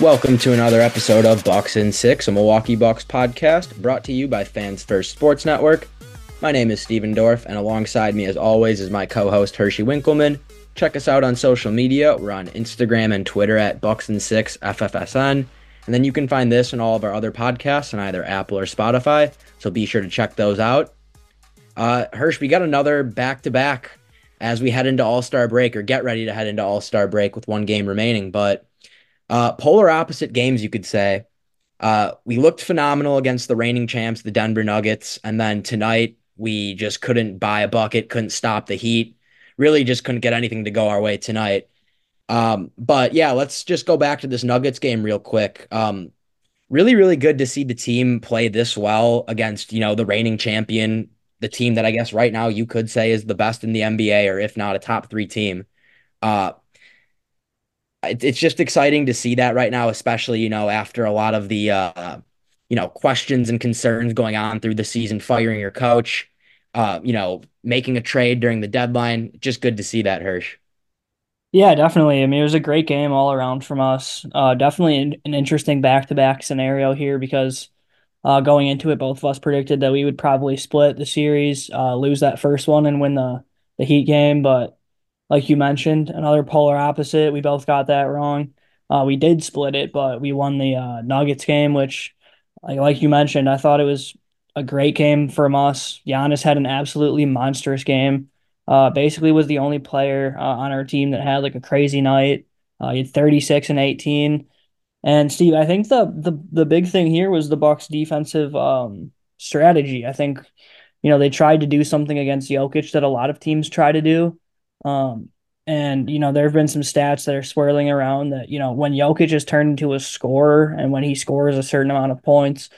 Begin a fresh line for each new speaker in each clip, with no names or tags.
Welcome to another episode of Bucks in Six, a Milwaukee Bucks podcast brought to you by Fans First Sports Network. My name is Steven Dorff, and alongside me, as always, is my co host Hershey Winkleman. Check us out on social media. We're on Instagram and Twitter at Bucks in Six FFSN. And then you can find this and all of our other podcasts on either Apple or Spotify. So be sure to check those out. Uh, Hirsch, we got another back to back as we head into All Star break or get ready to head into All Star break with one game remaining. But uh, polar opposite games, you could say. Uh, we looked phenomenal against the reigning champs, the Denver Nuggets, and then tonight we just couldn't buy a bucket, couldn't stop the Heat. Really, just couldn't get anything to go our way tonight. Um, but yeah, let's just go back to this Nuggets game real quick. Um, really, really good to see the team play this well against you know the reigning champion, the team that I guess right now you could say is the best in the NBA, or if not a top three team. Uh, it's just exciting to see that right now, especially, you know, after a lot of the, uh, you know, questions and concerns going on through the season, firing your coach, uh, you know, making a trade during the deadline. Just good to see that, Hirsch.
Yeah, definitely. I mean, it was a great game all around from us. Uh, definitely an, an interesting back to back scenario here because uh, going into it, both of us predicted that we would probably split the series, uh, lose that first one, and win the the Heat game. But like you mentioned, another polar opposite. We both got that wrong. Uh, we did split it, but we won the uh, Nuggets game, which, like, like you mentioned, I thought it was a great game from us. Giannis had an absolutely monstrous game. Uh, basically, was the only player uh, on our team that had like a crazy night. Uh, he had 36 and 18. And Steve, I think the the the big thing here was the Bucks defensive um, strategy. I think, you know, they tried to do something against Jokic that a lot of teams try to do. Um, and you know, there have been some stats that are swirling around that you know when Jokic is turned into a scorer and when he scores a certain amount of points,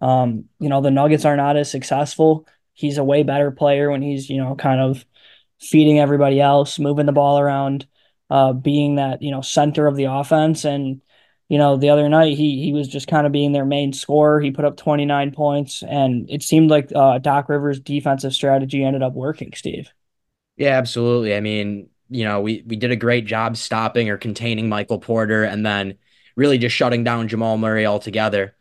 um, you know, the Nuggets are not as successful. He's a way better player when he's you know kind of feeding everybody else, moving the ball around, uh, being that you know center of the offense. And you know, the other night he he was just kind of being their main scorer. He put up 29 points, and it seemed like uh, Doc Rivers' defensive strategy ended up working. Steve.
Yeah, absolutely. I mean, you know, we we did a great job stopping or containing Michael Porter and then really just shutting down Jamal Murray altogether.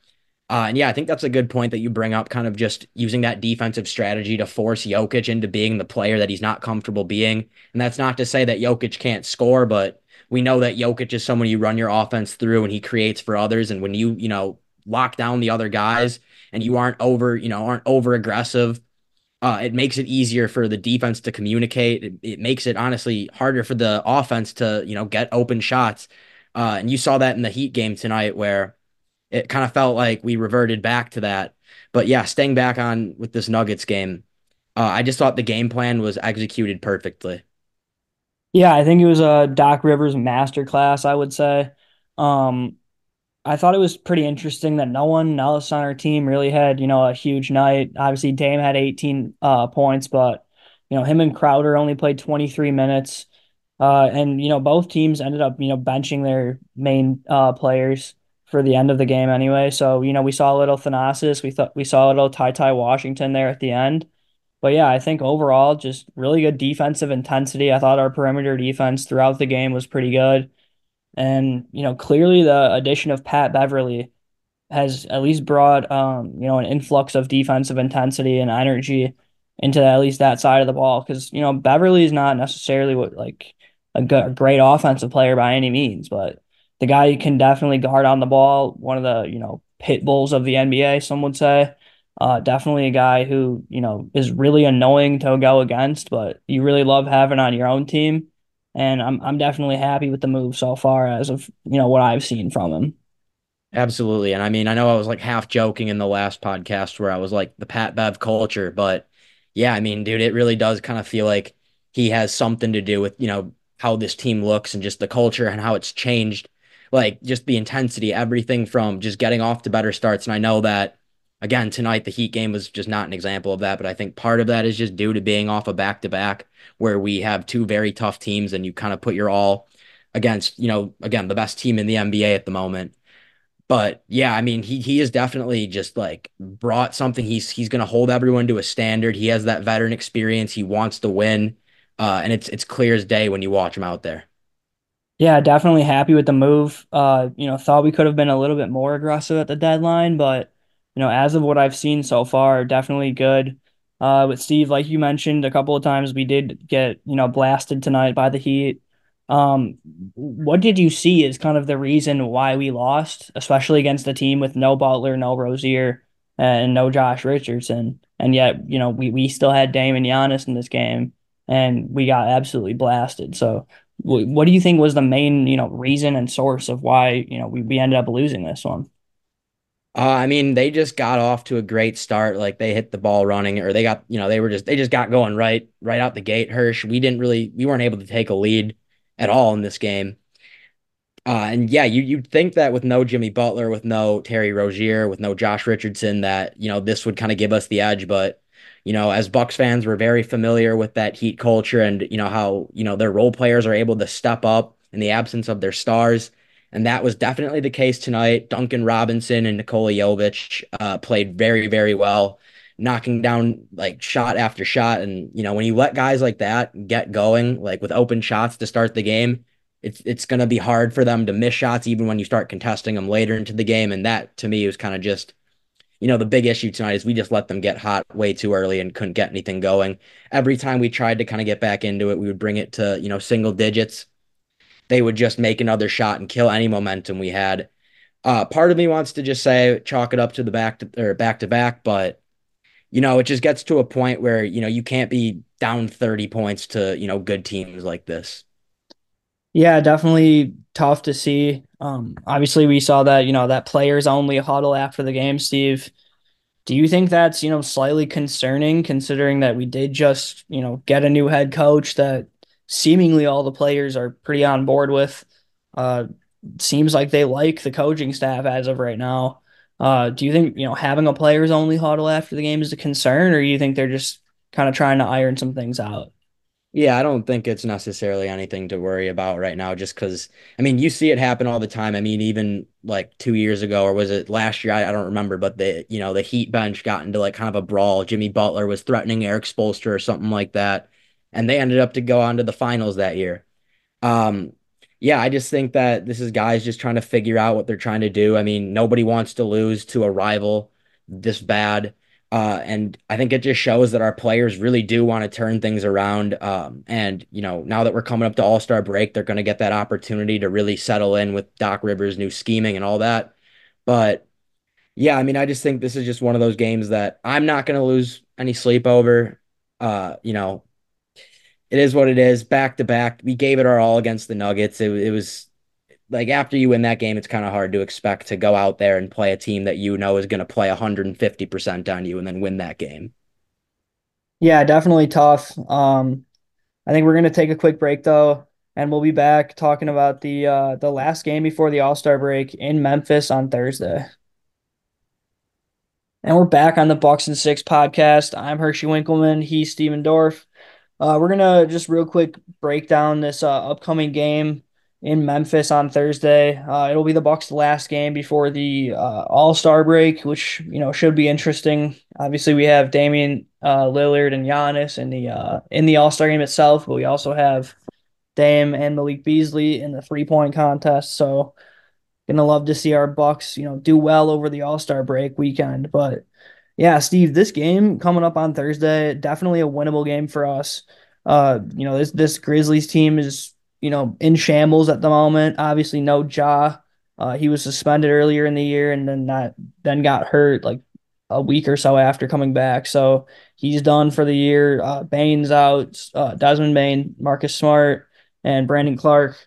Uh, and yeah, I think that's a good point that you bring up, kind of just using that defensive strategy to force Jokic into being the player that he's not comfortable being. And that's not to say that Jokic can't score, but we know that Jokic is someone you run your offense through and he creates for others. And when you, you know, lock down the other guys and you aren't over, you know, aren't over aggressive uh, it makes it easier for the defense to communicate. It, it, makes it honestly harder for the offense to you know get open shots. Uh, and you saw that in the Heat game tonight, where it kind of felt like we reverted back to that. But yeah, staying back on with this Nuggets game, uh, I just thought the game plan was executed perfectly.
Yeah, I think it was a Doc Rivers masterclass. I would say. Um, I thought it was pretty interesting that no one else on our team really had, you know, a huge night. Obviously, Dame had 18 uh, points, but you know, him and Crowder only played 23 minutes. Uh, and you know, both teams ended up, you know, benching their main uh, players for the end of the game anyway. So, you know, we saw a little Thanasis, we thought we saw a little Ty Ty Washington there at the end. But yeah, I think overall just really good defensive intensity. I thought our perimeter defense throughout the game was pretty good. And, you know, clearly the addition of Pat Beverley has at least brought, um, you know, an influx of defensive intensity and energy into at least that side of the ball. Because, you know, Beverley is not necessarily what, like a, great offensive player by any means, but the guy can definitely guard on the ball. One of the, you know, pit bulls of the NBA, some would say. Uh, definitely a guy who, you know, is really annoying to go against, but you really love having on your own team and I'm I'm definitely happy with the move so far as of you know what I've seen from him.
Absolutely, and I mean I know I was like half joking in the last podcast where I was like the Pat Bev culture, but yeah, I mean, dude, it really does kind of feel like he has something to do with, you know, how this team looks and just the culture and how it's changed. Like just the intensity, everything from just getting off to better starts. And I know that again, tonight the Heat game was just not an example of that, but I think part of that is just due to being off a back to back where we have two very tough teams and you kind of put your all against, you know, again, the best team in the NBA at the moment. But yeah, I mean, he he is definitely just like brought something. He's he's going to hold everyone to a standard. He has that veteran experience. He wants to win, uh, and it's it's clear as day when you watch him out there.
Yeah, definitely happy with the move. Uh, you know, thought we could have been a little bit more aggressive at the deadline, but you know, as of what I've seen so far, definitely good. Uh, with Steve, like you mentioned a couple of times, we did get you know blasted tonight by the Heat. Um, what did you see as kind of the reason why we lost, especially against a team with no Butler, no Rozier, and no Josh Richardson? And yet, you know, we, we still had Dame and Giannis in this game, and we got absolutely blasted. So, what do you think was the main, you know, reason and source of why, you know, we, we ended up losing this one?
Uh, I mean, they just got off to a great start. Like they hit the ball running, or they got, you know, they were just they just got going right right out the gate. Hirsch, we didn't really we weren't able to take a lead at all in this game. Uh, and yeah, you you'd think that with no Jimmy Butler, with no Terry Rozier, with no Josh Richardson, that you know this would kind of give us the edge. But you know, as Bucks fans, we're very familiar with that Heat culture, and you know how you know their role players are able to step up in the absence of their stars, and that was definitely the case tonight. Duncan Robinson and Nikola Jovic uh, played very very well knocking down like shot after shot. And you know, when you let guys like that get going, like with open shots to start the game, it's it's gonna be hard for them to miss shots even when you start contesting them later into the game. And that to me was kind of just you know, the big issue tonight is we just let them get hot way too early and couldn't get anything going. Every time we tried to kind of get back into it, we would bring it to, you know, single digits. They would just make another shot and kill any momentum we had. Uh, part of me wants to just say chalk it up to the back to, or back to back, but you know, it just gets to a point where, you know, you can't be down 30 points to, you know, good teams like this.
Yeah, definitely tough to see. Um, obviously we saw that, you know, that players only huddle after the game, Steve. Do you think that's, you know, slightly concerning considering that we did just, you know, get a new head coach that seemingly all the players are pretty on board with? Uh, seems like they like the coaching staff as of right now. Uh, do you think you know having a players only huddle after the game is a concern, or you think they're just kind of trying to iron some things out?
Yeah, I don't think it's necessarily anything to worry about right now, just because, I mean, you see it happen all the time. I mean, even like two years ago, or was it last year? I, I don't remember, but the, you know, the Heat bench got into like kind of a brawl. Jimmy Butler was threatening Erik Spoelstra or something like that. And they ended up to go on to the finals that year. Um, yeah, I just think that this is guys just trying to figure out what they're trying to do. I mean, nobody wants to lose to a rival this bad. Uh, and I think it just shows that our players really do want to turn things around. Um, and, you know, now that we're coming up to All Star break, they're going to get that opportunity to really settle in with Doc Rivers' new scheming and all that. But yeah, I mean, I just think this is just one of those games that I'm not going to lose any sleep over. Uh, you know, it is what it is. Back to back, we gave it our all against the Nuggets. It, it was like after you win that game, it's kind of hard to expect to go out there and play a team that you know is going to play 150% on you and then win that game.
Yeah, definitely tough. Um, I think we're going to take a quick break though, and we'll be back talking about the uh, the last game before the All Star break in Memphis on Thursday. And we're back on the Bucks in Six podcast. I'm Hershey Winkleman. He's Steven Dorf. Uh, we're gonna just real quick break down this uh, upcoming game in Memphis on Thursday. Uh, it'll be the Bucks' last game before the uh, All Star break, which you know should be interesting. Obviously, we have Damian uh, Lillard and Giannis in the uh, in the All Star game itself, but we also have Dame and Malik Beasley in the three point contest. So, gonna love to see our Bucks, you know, do well over the All Star break weekend, but yeah, Steve, this game coming up on Thursday, definitely a winnable game for us. Uh, you know, this this Grizzlies team is, you know, in shambles at the moment. Obviously, no Ja. Uh, he was suspended earlier in the year and then not then got hurt like a week or so after coming back. So he's done for the year. Uh, Bane's out, uh, Desmond Bane, Marcus Smart, and Brandon Clarke.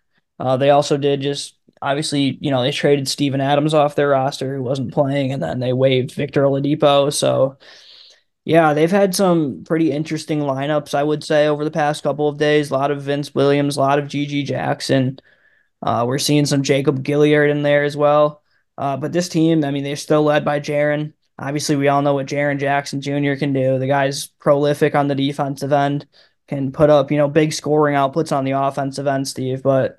Uh, they also did just obviously, you know, they traded Steven Adams off their roster who wasn't playing, and then they waived Victor Oladipo. So, Yeah, they've had some pretty interesting lineups, I would say, over the past couple of days. A lot of Vince Williams, a lot of GG Jackson. Uh, we're seeing some Jacob Gilyard in there as well. Uh, but this team, I mean, they're still led by Jaren. Obviously, we all know what Jaren Jackson Jr. can do. The guy's prolific on the defensive end, can put up, you know, big scoring outputs on the offensive end, Steve. But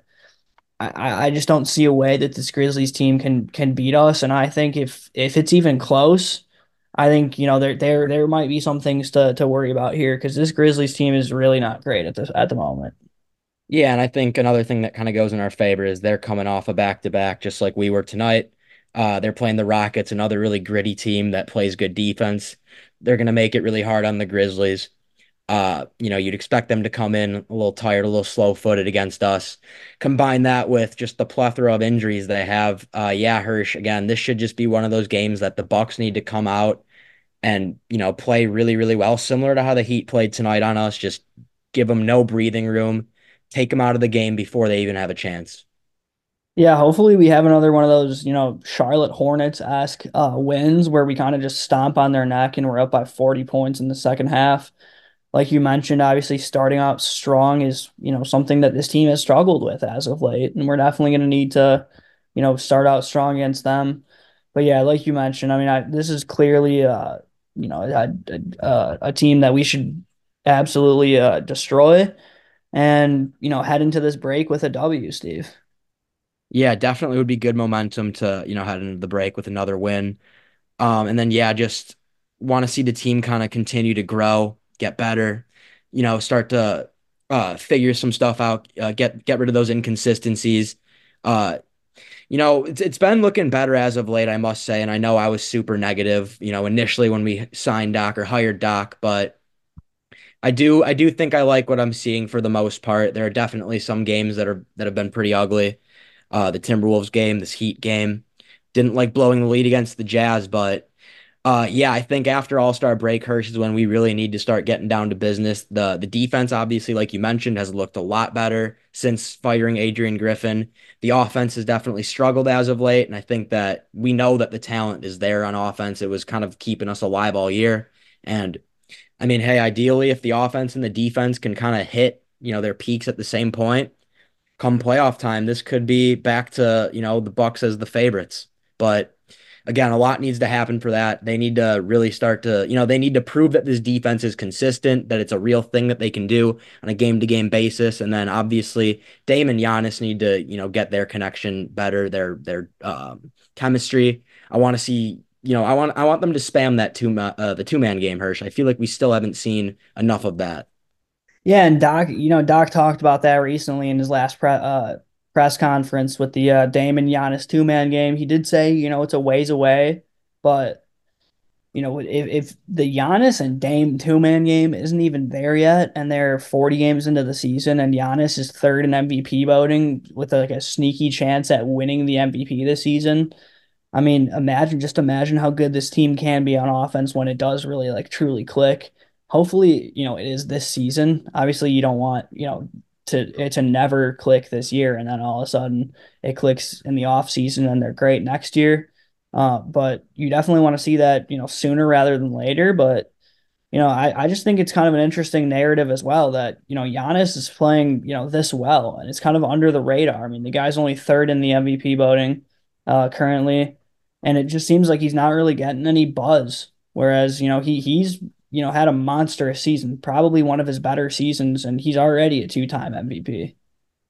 I, I just don't see a way that this Grizzlies team can can beat us. And I think if if it's even close, I think you know there there there might be some things to to worry about here because this Grizzlies team is really not great at this at the moment.
Yeah, and I think another thing that kind of goes in our favor is they're coming off a back to back, just like we were tonight. Uh, they're playing the Rockets, another really gritty team that plays good defense. They're going to make it really hard on the Grizzlies. Uh, you know, you'd expect them to come in a little tired, a little slow footed against us. Combine that with just the plethora of injuries they have. Uh, yeah, Hirsch, again, this should just be one of those games that the Bucks need to come out and, you know, play really, really well, similar to how the Heat played tonight on us. Just give them no breathing room take them out of the game before they even have a chance.
Yeah, hopefully we have another one of those, you know, Charlotte Hornets esque uh, wins where we kind of just stomp on their neck and we're up by 40 points in the second half. Like you mentioned, obviously starting out strong is, you know, something that this team has struggled with as of late. And we're definitely going to need to, you know, start out strong against them. But yeah, like you mentioned, I mean, I, this is clearly, uh, you know, a, a, a team that we should absolutely uh, destroy and you know head into this break with a W, Steve.
Yeah, definitely would be good momentum to you know head into the break with another win. Um, and then yeah, just want to see the team kind of continue to grow, get better, you know, start to uh, figure some stuff out, uh, get get rid of those inconsistencies. Uh, you know, it's it's been looking better as of late, I must say. And I know I was super negative, you know, initially when we signed Doc or hired Doc, but I do I do think I like what I'm seeing for the most part. There are definitely some games that are that have been pretty ugly. Uh, the Timberwolves game, this Heat game, didn't like blowing the lead against the Jazz, but uh, yeah, I think after All Star break, Hirsch is when we really need to start getting down to business. the The defense, obviously, like you mentioned, has looked a lot better since firing Adrian Griffin. The offense has definitely struggled as of late, and I think that we know that the talent is there on offense. It was kind of keeping us alive all year, and I mean, hey, ideally, if the offense and the defense can kind of hit, you know, their peaks at the same point, come playoff time, this could be back to, you know, the Bucks as the favorites. But again, a lot needs to happen for that. They need to really start to, you know, they need to prove that this defense is consistent, that it's a real thing that they can do on a game to game basis. And then obviously Dame and Giannis need to, you know, get their connection better, their their um, chemistry. I want to see you know, I want I want them to spam that two uh, the two man game, Hirsch. I feel like we still haven't seen enough of that.
Yeah, and Doc, you know, Doc talked about that recently in his last pre- uh, press conference with the uh, Dame and Giannis two man game. He did say, you know, it's a ways away, but you know, if, if the Giannis and Dame two man game isn't even there yet, and they're 40 games into the season, and Giannis is third in MVP voting with like a sneaky chance at winning the MVP this season, I mean, imagine just imagine how good this team can be on offense when it does really like truly click. Hopefully, you know, it is this season. Obviously, you don't want, you know, to to never click this year and then all of a sudden it clicks in the off season and they're great next year. Uh, but you definitely want to see that, you know, sooner rather than later. But you know, I, I just think it's kind of an interesting narrative as well that, you know, Giannis is playing, you know, this well and it's kind of under the radar. I mean, the guy's only third in the MVP voting uh, currently and it just seems like he's not really getting any buzz. Whereas, you know, he he's you know had a monstrous season, probably one of his better seasons, and he's already a two time MVP.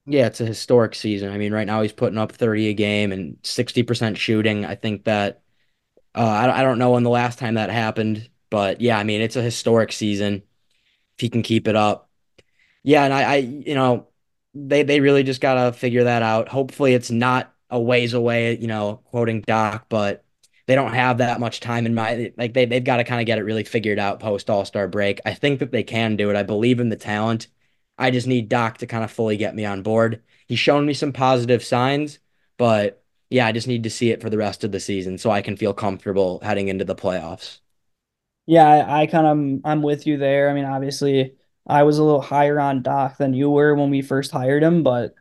Yeah, it's a historic season. I mean, right now he's putting up 30 a game and 60% shooting. I think that uh, I, I don't know when the last time that happened, but yeah, I mean, it's a historic season. If he can keep it up. Yeah, and I, I you know, they they really just gotta figure that out. Hopefully it's not a ways away, you know, quoting Doc, but they don't have that much time in mind. Like they they've got to kind of get it really figured out post All Star break. I think that they can do it. I believe in the talent. I just need Doc to kind of fully get me on board. He's shown me some positive signs, but yeah, I just need to see it for the rest of the season so I can feel comfortable heading into the playoffs.
Yeah, I, I kind of I'm with you there. I mean, obviously, I was a little higher on Doc than you were when we first hired him, but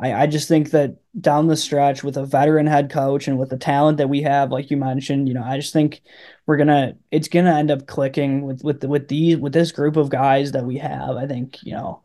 I, I just think that down the stretch with a veteran head coach and with the talent that we have, like you mentioned, you know, I just think we're gonna it's gonna end up clicking with with with the with this group of guys that we have. I think you know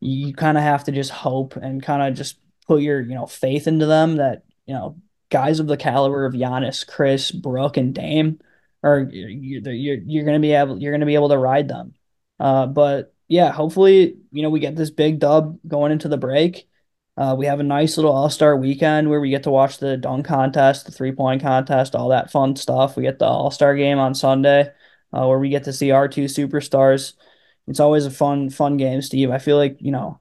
you kind of have to just hope and kind of just put your you know faith into them that you know guys of the caliber of Giannis, Chris, Brook, and Dame are you're you're, you're gonna be able you're gonna be able to ride them. Uh, but yeah, hopefully you know we get this big dub going into the break uh, we have a nice little All Star weekend where we get to watch the dunk contest, the three point contest, all that fun stuff. We get the All Star game on Sunday, uh, where we get to see our two superstars. It's always a fun, fun game, Steve. I feel like you know,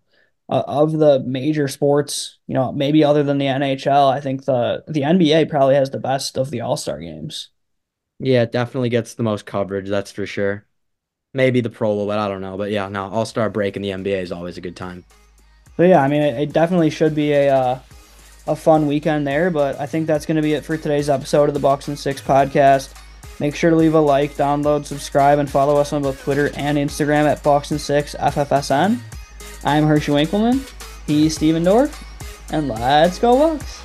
uh, of the major sports, you know, maybe other than the NHL, I think the the NBA probably has the best of the All Star games.
Yeah, it definitely gets the most coverage. That's for sure. Maybe the Pro Bowl, but I don't know. But yeah, no, All Star break in the NBA is always a good time.
So yeah, I mean, it, it definitely should be a uh, a fun weekend there. But I think that's going to be it for today's episode of the Bucks in Six podcast. Make sure to leave a like, download, subscribe, and follow us on both Twitter and Instagram at Bucks in Six FFSN. I'm Hershey Winkleman. He's Steven Dorf, and let's go Bucks.